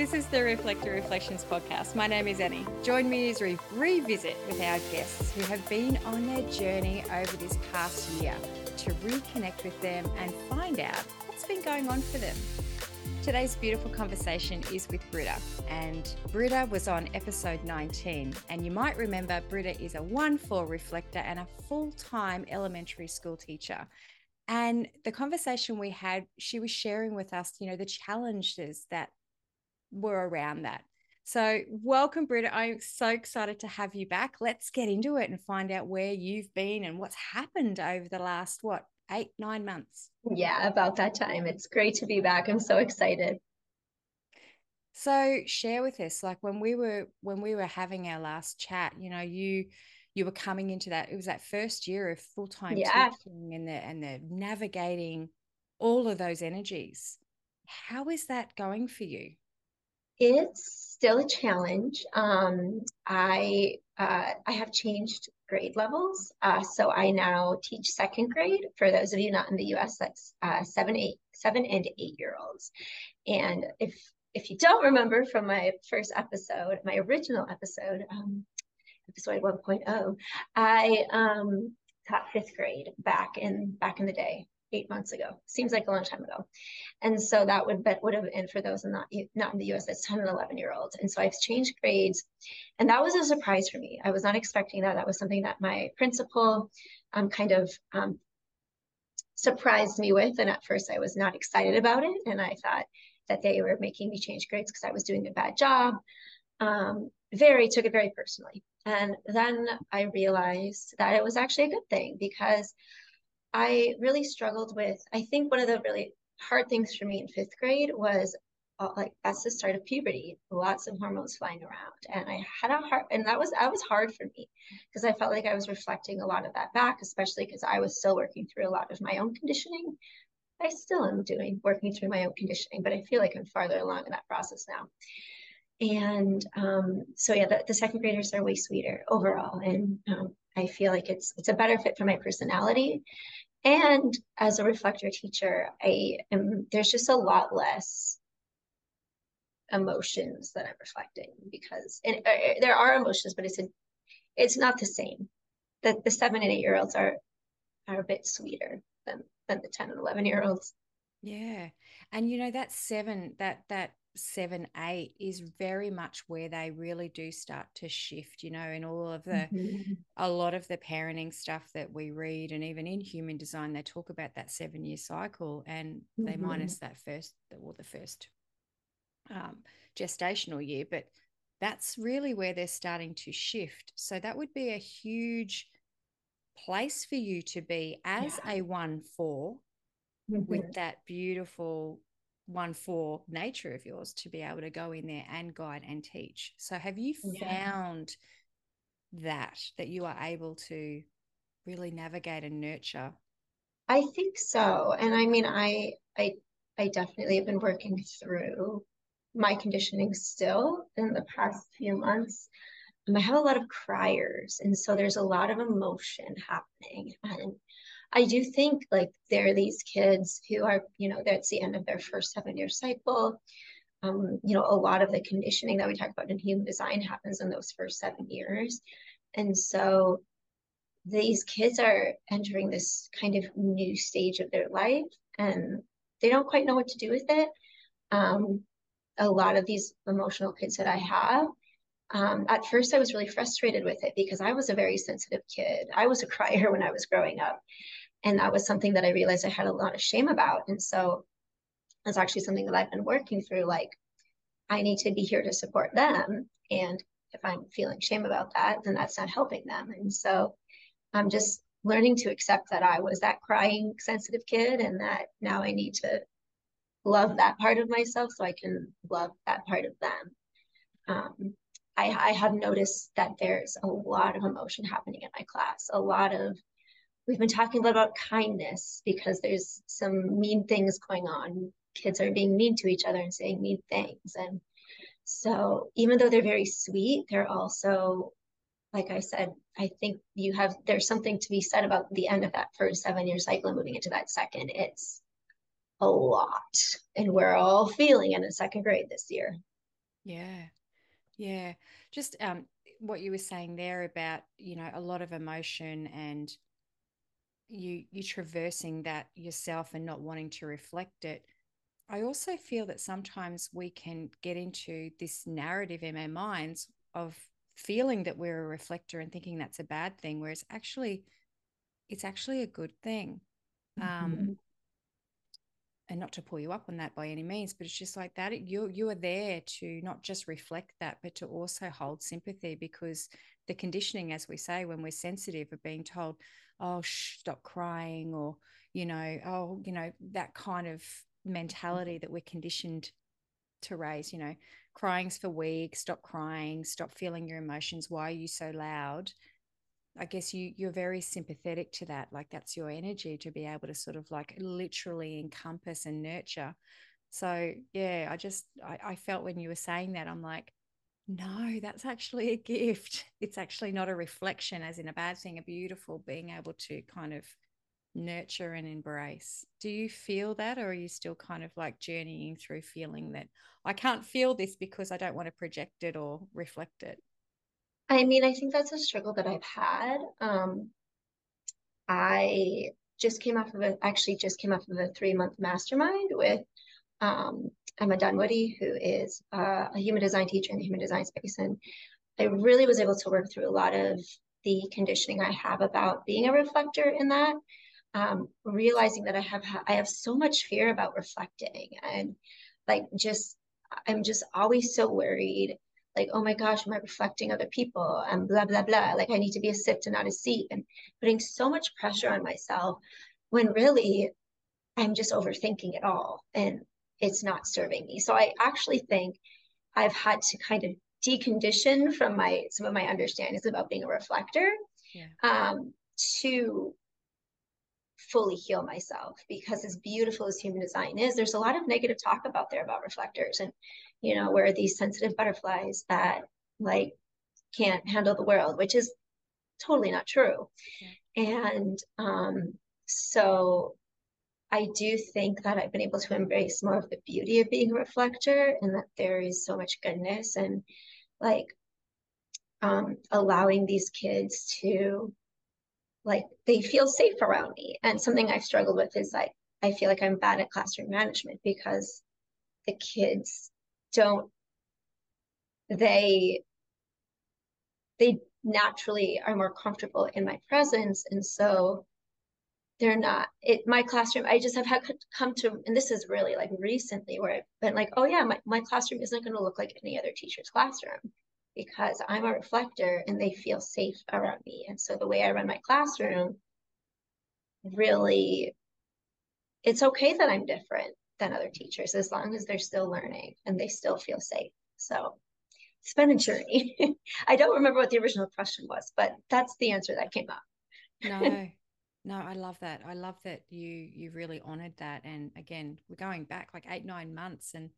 This is the Reflector Reflections podcast. My name is Annie. Join me as we revisit with our guests who have been on their journey over this past year to reconnect with them and find out what's been going on for them. Today's beautiful conversation is with Britta, and Britta was on episode 19. And you might remember Britta is a 1 4 reflector and a full time elementary school teacher. And the conversation we had, she was sharing with us, you know, the challenges that were around that. So, welcome, Britta. I'm so excited to have you back. Let's get into it and find out where you've been and what's happened over the last, what, eight, nine months. Yeah, about that time. It's great to be back. I'm so excited. So share with us, like when we were when we were having our last chat, you know, you you were coming into that, it was that first year of full-time yeah. teaching and the and the navigating all of those energies. How is that going for you? It's still a challenge. Um, I uh, I have changed grade levels. Uh, so I now teach second grade. For those of you not in the U.S., that's uh, seven, eight, seven and eight year olds. And if if you don't remember from my first episode, my original episode, um, episode 1.0, I um, taught fifth grade back in back in the day eight months ago. Seems like a long time ago. And so that would be, would have been for those not not in the US, that's 10 and 11 year olds. And so I've changed grades. And that was a surprise for me. I was not expecting that. That was something that my principal um, kind of um, surprised me with. And at first I was not excited about it. And I thought that they were making me change grades because I was doing a bad job. Um, very took it very personally. And then I realized that it was actually a good thing because I really struggled with, I think one of the really hard things for me in fifth grade was uh, like that's the start of puberty, lots of hormones flying around. And I had a hard, and that was, that was hard for me because I felt like I was reflecting a lot of that back, especially because I was still working through a lot of my own conditioning. I still am doing working through my own conditioning, but I feel like I'm farther along in that process now. And um, so yeah, the, the, second graders are way sweeter overall, and um, I feel like it's it's a better fit for my personality. And as a reflector teacher, I am there's just a lot less emotions that I'm reflecting because and uh, there are emotions, but it's a, it's not the same. That the seven and eight year olds are are a bit sweeter than than the 10 and 11 year olds. Yeah. And you know that seven that that seven, eight is very much where they really do start to shift, you know, in all of the, mm-hmm. a lot of the parenting stuff that we read, and even in human design, they talk about that seven year cycle and mm-hmm. they minus that first, or the first um, gestational year, but that's really where they're starting to shift. So that would be a huge place for you to be as yeah. a one four mm-hmm. with that beautiful one for nature of yours to be able to go in there and guide and teach. So have you found yeah. that that you are able to really navigate and nurture? I think so. And I mean I I I definitely have been working through my conditioning still in the past few months. Um, I have a lot of criers and so there's a lot of emotion happening and I do think like there are these kids who are, you know, that's the end of their first seven year cycle. Um, you know, a lot of the conditioning that we talk about in human design happens in those first seven years. And so these kids are entering this kind of new stage of their life and they don't quite know what to do with it. Um, a lot of these emotional kids that I have, um, at first I was really frustrated with it because I was a very sensitive kid. I was a crier when I was growing up and that was something that i realized i had a lot of shame about and so it's actually something that i've been working through like i need to be here to support them and if i'm feeling shame about that then that's not helping them and so i'm just learning to accept that i was that crying sensitive kid and that now i need to love that part of myself so i can love that part of them um, I, I have noticed that there's a lot of emotion happening in my class a lot of we've been talking a lot about kindness because there's some mean things going on. Kids are being mean to each other and saying mean things. And so even though they're very sweet, they're also, like I said, I think you have, there's something to be said about the end of that first seven year cycle and moving into that second. It's a lot. And we're all feeling it in second grade this year. Yeah. Yeah. Just um what you were saying there about, you know, a lot of emotion and you you traversing that yourself and not wanting to reflect it. I also feel that sometimes we can get into this narrative in our minds of feeling that we're a reflector and thinking that's a bad thing, whereas actually it's actually a good thing. Mm-hmm. Um, and not to pull you up on that by any means, but it's just like that. You you are there to not just reflect that, but to also hold sympathy because the conditioning, as we say, when we're sensitive, of being told, "Oh, shh, stop crying," or you know, "Oh, you know," that kind of mentality mm-hmm. that we're conditioned to raise. You know, crying's for weak. Stop crying. Stop feeling your emotions. Why are you so loud? I guess you you're very sympathetic to that. Like that's your energy to be able to sort of like literally encompass and nurture. So yeah, I just I, I felt when you were saying that, I'm like, no, that's actually a gift. It's actually not a reflection, as in a bad thing, a beautiful being able to kind of nurture and embrace. Do you feel that, or are you still kind of like journeying through feeling that I can't feel this because I don't want to project it or reflect it? I mean, I think that's a struggle that I've had. Um, I just came off of a, actually just came off of a three month mastermind with um, Emma Dunwoody, who is uh, a human design teacher in the human design space. And I really was able to work through a lot of the conditioning I have about being a reflector in that. Um, realizing that I have I have so much fear about reflecting and like just I'm just always so worried like, oh my gosh, am I reflecting other people? And blah, blah, blah. Like I need to be a sip to not a seat and putting so much pressure on myself when really I'm just overthinking it all and it's not serving me. So I actually think I've had to kind of decondition from my some of my understandings about being a reflector yeah. um, to fully heal myself because as beautiful as human design is there's a lot of negative talk about there about reflectors and you know where these sensitive butterflies that like can't handle the world which is totally not true and um so I do think that I've been able to embrace more of the beauty of being a reflector and that there is so much goodness and like um, allowing these kids to like they feel safe around me. And something I've struggled with is like I feel like I'm bad at classroom management because the kids don't they they naturally are more comfortable in my presence and so they're not it my classroom i just have had come to and this is really like recently where i've been like oh yeah my, my classroom isn't going to look like any other teacher's classroom because I'm a reflector and they feel safe around me. And so the way I run my classroom really, it's okay that I'm different than other teachers as long as they're still learning and they still feel safe. So it's been a journey. I don't remember what the original question was, but that's the answer that came up. no, no, I love that. I love that you you really honored that. And again, we're going back like eight, nine months and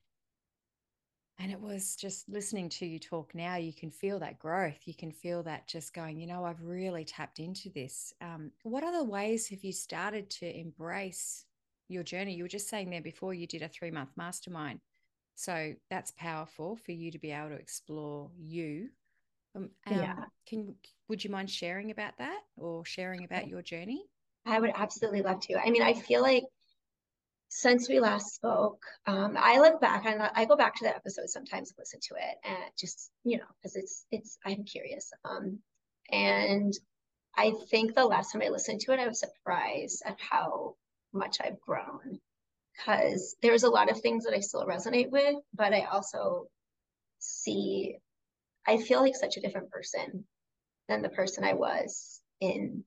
and it was just listening to you talk now you can feel that growth you can feel that just going you know i've really tapped into this um, what other ways have you started to embrace your journey. You were just saying there before you did a three month mastermind. So that's powerful for you to be able to explore you. Um, um, yeah. can would you mind sharing about that or sharing about your journey? I would absolutely love to. I mean i feel like since we last spoke, um, I look back and I go back to that episode sometimes and listen to it and just, you know, because it's, it's, I'm curious. Um, and I think the last time I listened to it, I was surprised at how much I've grown because there's a lot of things that I still resonate with, but I also see, I feel like such a different person than the person I was in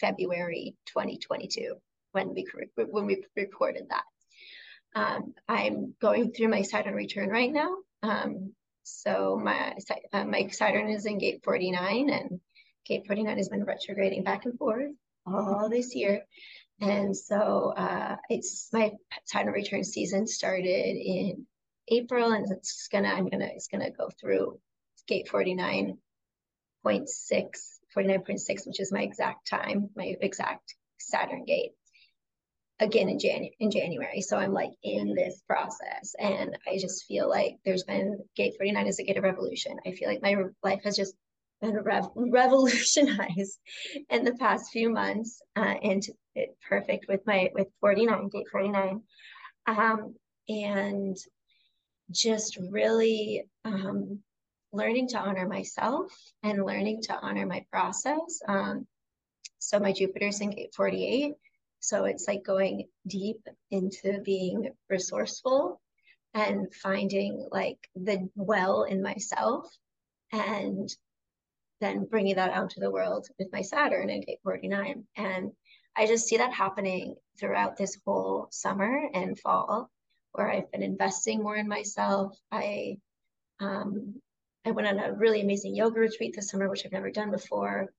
February 2022 when we when we recorded that. Um, I'm going through my Saturn return right now. Um, so my uh, my Saturn is in gate 49, and gate 49 has been retrograding back and forth all this year. And so uh, it's my Saturn return season started in April, and it's gonna I'm gonna it's gonna go through gate 49.6, 49.6, which is my exact time, my exact Saturn gate again in January in January. So I'm like in this process and I just feel like there's been gate 49 is a gate of revolution. I feel like my life has just been rev- revolutionized in the past few months uh, and perfect with my with 49 gate 49 um, and just really um, learning to honor myself and learning to honor my process um, so my jupiter's in gate 48 so it's like going deep into being resourceful and finding like the well in myself and then bringing that out to the world with my Saturn in gate 49. And I just see that happening throughout this whole summer and fall where I've been investing more in myself. I um, I went on a really amazing yoga retreat this summer, which I've never done before.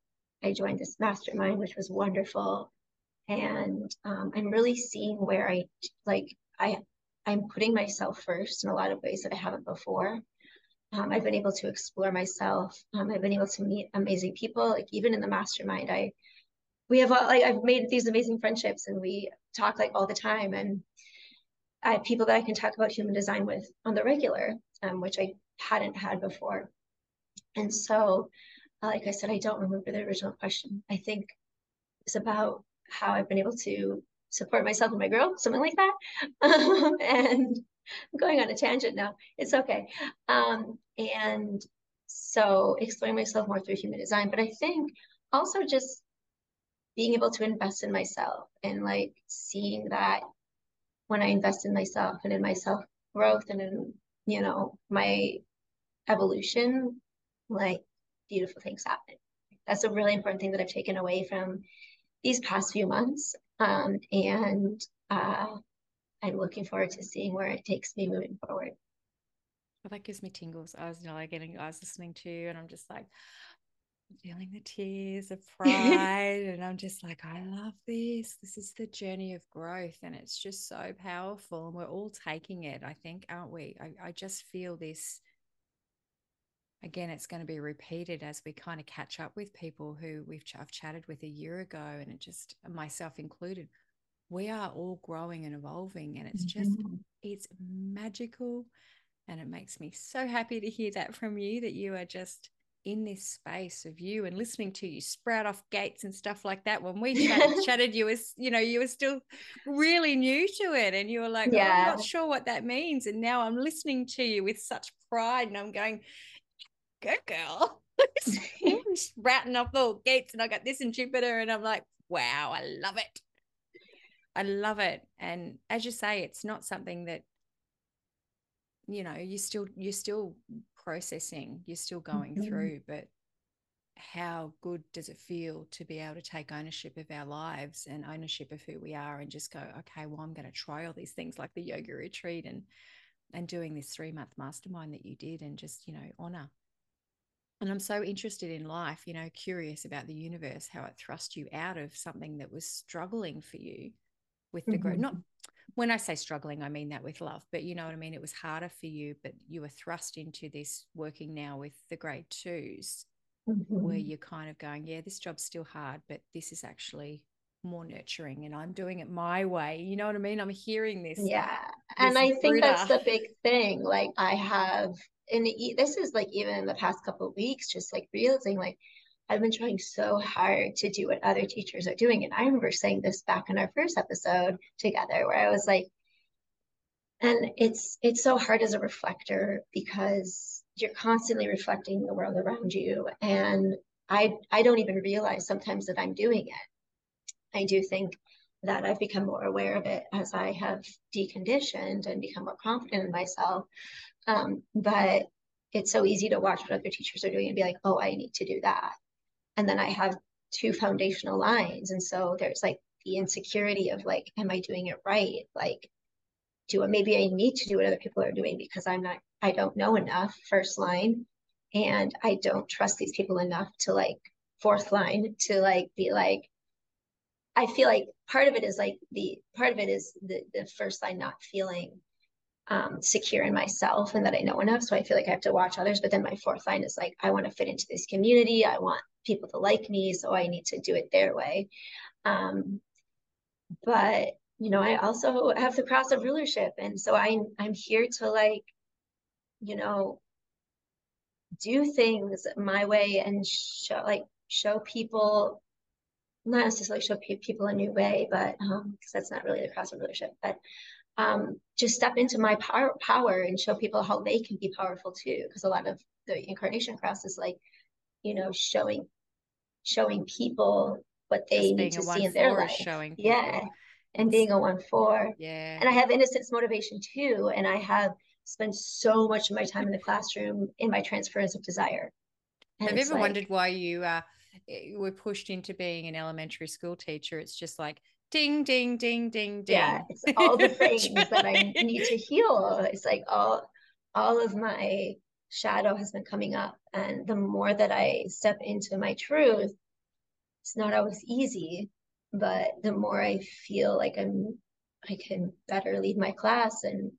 I joined this mastermind, which was wonderful and um, i'm really seeing where i like i i'm putting myself first in a lot of ways that i haven't before um, i've been able to explore myself. Um, i've been able to meet amazing people like even in the mastermind i we have like i've made these amazing friendships and we talk like all the time and i have people that i can talk about human design with on the regular um, which i hadn't had before. And so like i said i don't remember the original question. I think it's about how I've been able to support myself and my girl, something like that. and I'm going on a tangent now. It's okay. Um, and so exploring myself more through human design, but I think also just being able to invest in myself and like seeing that when I invest in myself and in my self growth and in, you know, my evolution, like beautiful things happen. That's a really important thing that I've taken away from these past few months. Um, and uh, I'm looking forward to seeing where it takes me moving forward. Well, that gives me tingles. I was you know, like getting, I was listening to you, and I'm just like feeling the tears of pride. and I'm just like, I love this. This is the journey of growth. And it's just so powerful. And we're all taking it, I think, aren't we? I, I just feel this again, it's going to be repeated as we kind of catch up with people who we've ch- I've chatted with a year ago, and it just myself included. We are all growing and evolving, and it's just mm-hmm. it's magical, and it makes me so happy to hear that from you that you are just in this space of you and listening to you sprout off gates and stuff like that. When we chatted, chatted, you was you know you were still really new to it, and you were like, yeah. oh, I'm not sure what that means, and now I'm listening to you with such pride, and I'm going good girl. sprouting off the gates and I got this in Jupiter and I'm like, wow, I love it. I love it. And as you say, it's not something that, you know, you still you're still processing, you're still going mm-hmm. through, but how good does it feel to be able to take ownership of our lives and ownership of who we are and just go, okay, well, I'm going to try all these things like the yoga retreat and and doing this three month mastermind that you did and just, you know, honor and I'm so interested in life, you know, curious about the universe, how it thrust you out of something that was struggling for you with the mm-hmm. growth. Not when I say struggling, I mean that with love, but you know what I mean? It was harder for you, but you were thrust into this working now with the grade 2s mm-hmm. where you're kind of going, yeah, this job's still hard, but this is actually more nurturing and I'm doing it my way. You know what I mean? I'm hearing this. Yeah. This and I think that's the big thing. Like I have and this is like even in the past couple of weeks, just like realizing like I've been trying so hard to do what other teachers are doing. And I remember saying this back in our first episode together where I was like, and it's it's so hard as a reflector because you're constantly reflecting the world around you. And I I don't even realize sometimes that I'm doing it. I do think that I've become more aware of it as I have deconditioned and become more confident in myself. Um, but it's so easy to watch what other teachers are doing and be like, oh, I need to do that. And then I have two foundational lines. And so there's like the insecurity of like, am I doing it right? Like, do I, maybe I need to do what other people are doing because I'm not, I don't know enough, first line. And I don't trust these people enough to like, fourth line, to like be like, I feel like part of it is like the part of it is the the first line not feeling um, secure in myself and that I know enough. So I feel like I have to watch others. But then my fourth line is like, I want to fit into this community. I want people to like me. So I need to do it their way. Um, but you know, I also have the cross of rulership. And so I, I'm here to like, you know, do things my way and show like show people not necessarily show people a new way, but um, because that's not really the cross of rulership, but um, just step into my power, power and show people how they can be powerful too. Because a lot of the incarnation cross is like, you know, showing showing people what they need to see in their life. Showing people. yeah, and being a one four. Yeah, and I have innocence motivation too, and I have spent so much of my time in the classroom in my transference of desire. And have you ever like, wondered why you uh, were pushed into being an elementary school teacher? It's just like ding, ding, ding, ding, ding. Yeah, it's all the things that I need to heal. It's like all all of my shadow has been coming up, and the more that I step into my truth, it's not always easy, but the more I feel like I'm, I can better lead my class and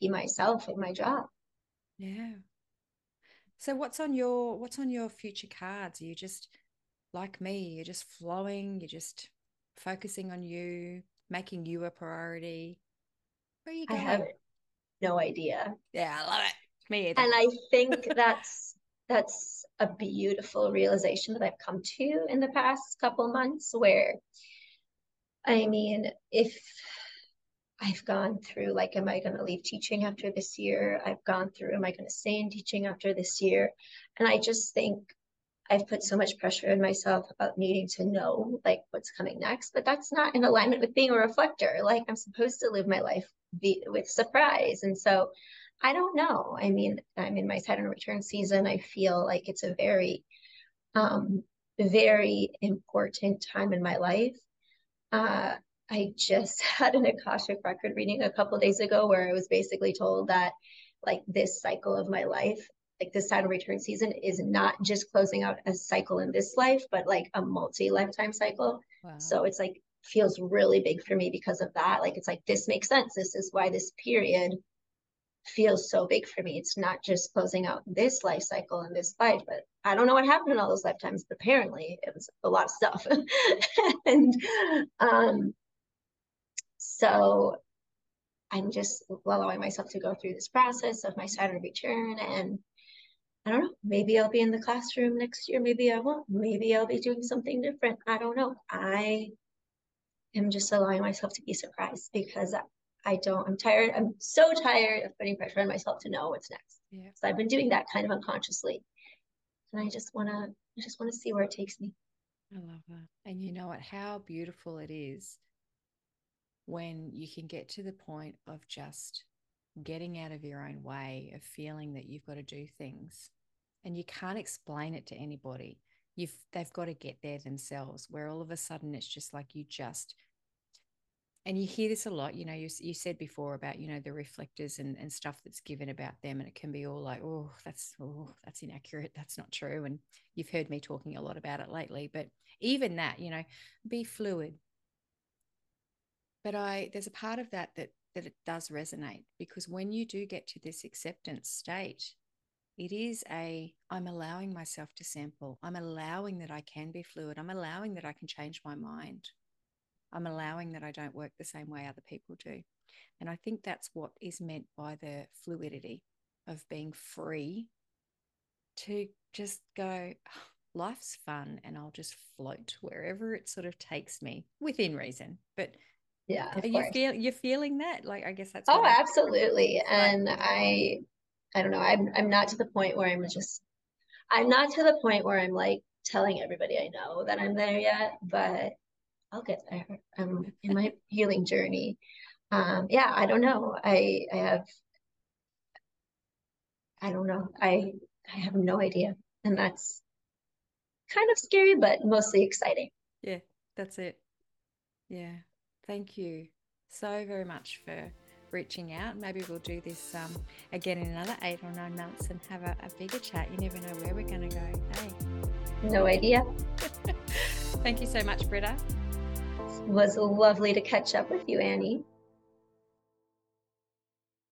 be myself in my job. Yeah. So what's on your what's on your future cards? Are you just like me? You're just flowing. You're just focusing on you, making you a priority. Where are you going? I have no idea. Yeah, I love it. Me either. And I think that's that's a beautiful realization that I've come to in the past couple months where I mean, if I've gone through like, am I going to leave teaching after this year? I've gone through, am I going to stay in teaching after this year? And I just think I've put so much pressure on myself about needing to know like what's coming next, but that's not in alignment with being a reflector. Like I'm supposed to live my life be, with surprise. And so I don't know. I mean, I'm in my Saturn return season. I feel like it's a very, um, very important time in my life. Uh, I just had an Akashic record reading a couple days ago where I was basically told that like this cycle of my life, like this Saturn return season is not just closing out a cycle in this life, but like a multi lifetime cycle. Wow. So it's like feels really big for me because of that. Like it's like this makes sense. This is why this period feels so big for me. It's not just closing out this life cycle and this life, but I don't know what happened in all those lifetimes, but apparently it was a lot of stuff. and um so I'm just allowing myself to go through this process of my Saturn return. And I don't know, maybe I'll be in the classroom next year. Maybe I won't. Maybe I'll be doing something different. I don't know. I am just allowing myself to be surprised because I don't, I'm tired. I'm so tired of putting pressure on myself to know what's next. Yeah. So I've been doing that kind of unconsciously. And I just want to, I just want to see where it takes me. I love that. And you know what? How beautiful it is when you can get to the point of just getting out of your own way of feeling that you've got to do things and you can't explain it to anybody. You've they've got to get there themselves where all of a sudden it's just like you just and you hear this a lot you know you, you said before about you know the reflectors and, and stuff that's given about them and it can be all like oh that's oh that's inaccurate that's not true and you've heard me talking a lot about it lately but even that you know be fluid. But i there's a part of that that that it does resonate because when you do get to this acceptance state it is a i'm allowing myself to sample. I'm allowing that i can be fluid. I'm allowing that i can change my mind. I'm allowing that i don't work the same way other people do. And i think that's what is meant by the fluidity of being free to just go life's fun and i'll just float wherever it sort of takes me within reason. But yeah are you feel you're feeling that? Like i guess that's oh absolutely. and i i don't know. I'm i'm not to the point where i'm just i'm not to the point where i'm like telling everybody i know that i'm there yet but i'll get there. I'm in my healing journey. Um yeah i don't know. I i have i don't know. I i have no idea. And that's kind of scary but mostly exciting. Yeah that's it. Yeah. Thank you so very much for reaching out. Maybe we'll do this um, again in another eight or nine months and have a, a bigger chat. You never know where we're going to go. Hey. No idea. Thank you so much, Britta. It was lovely to catch up with you, Annie.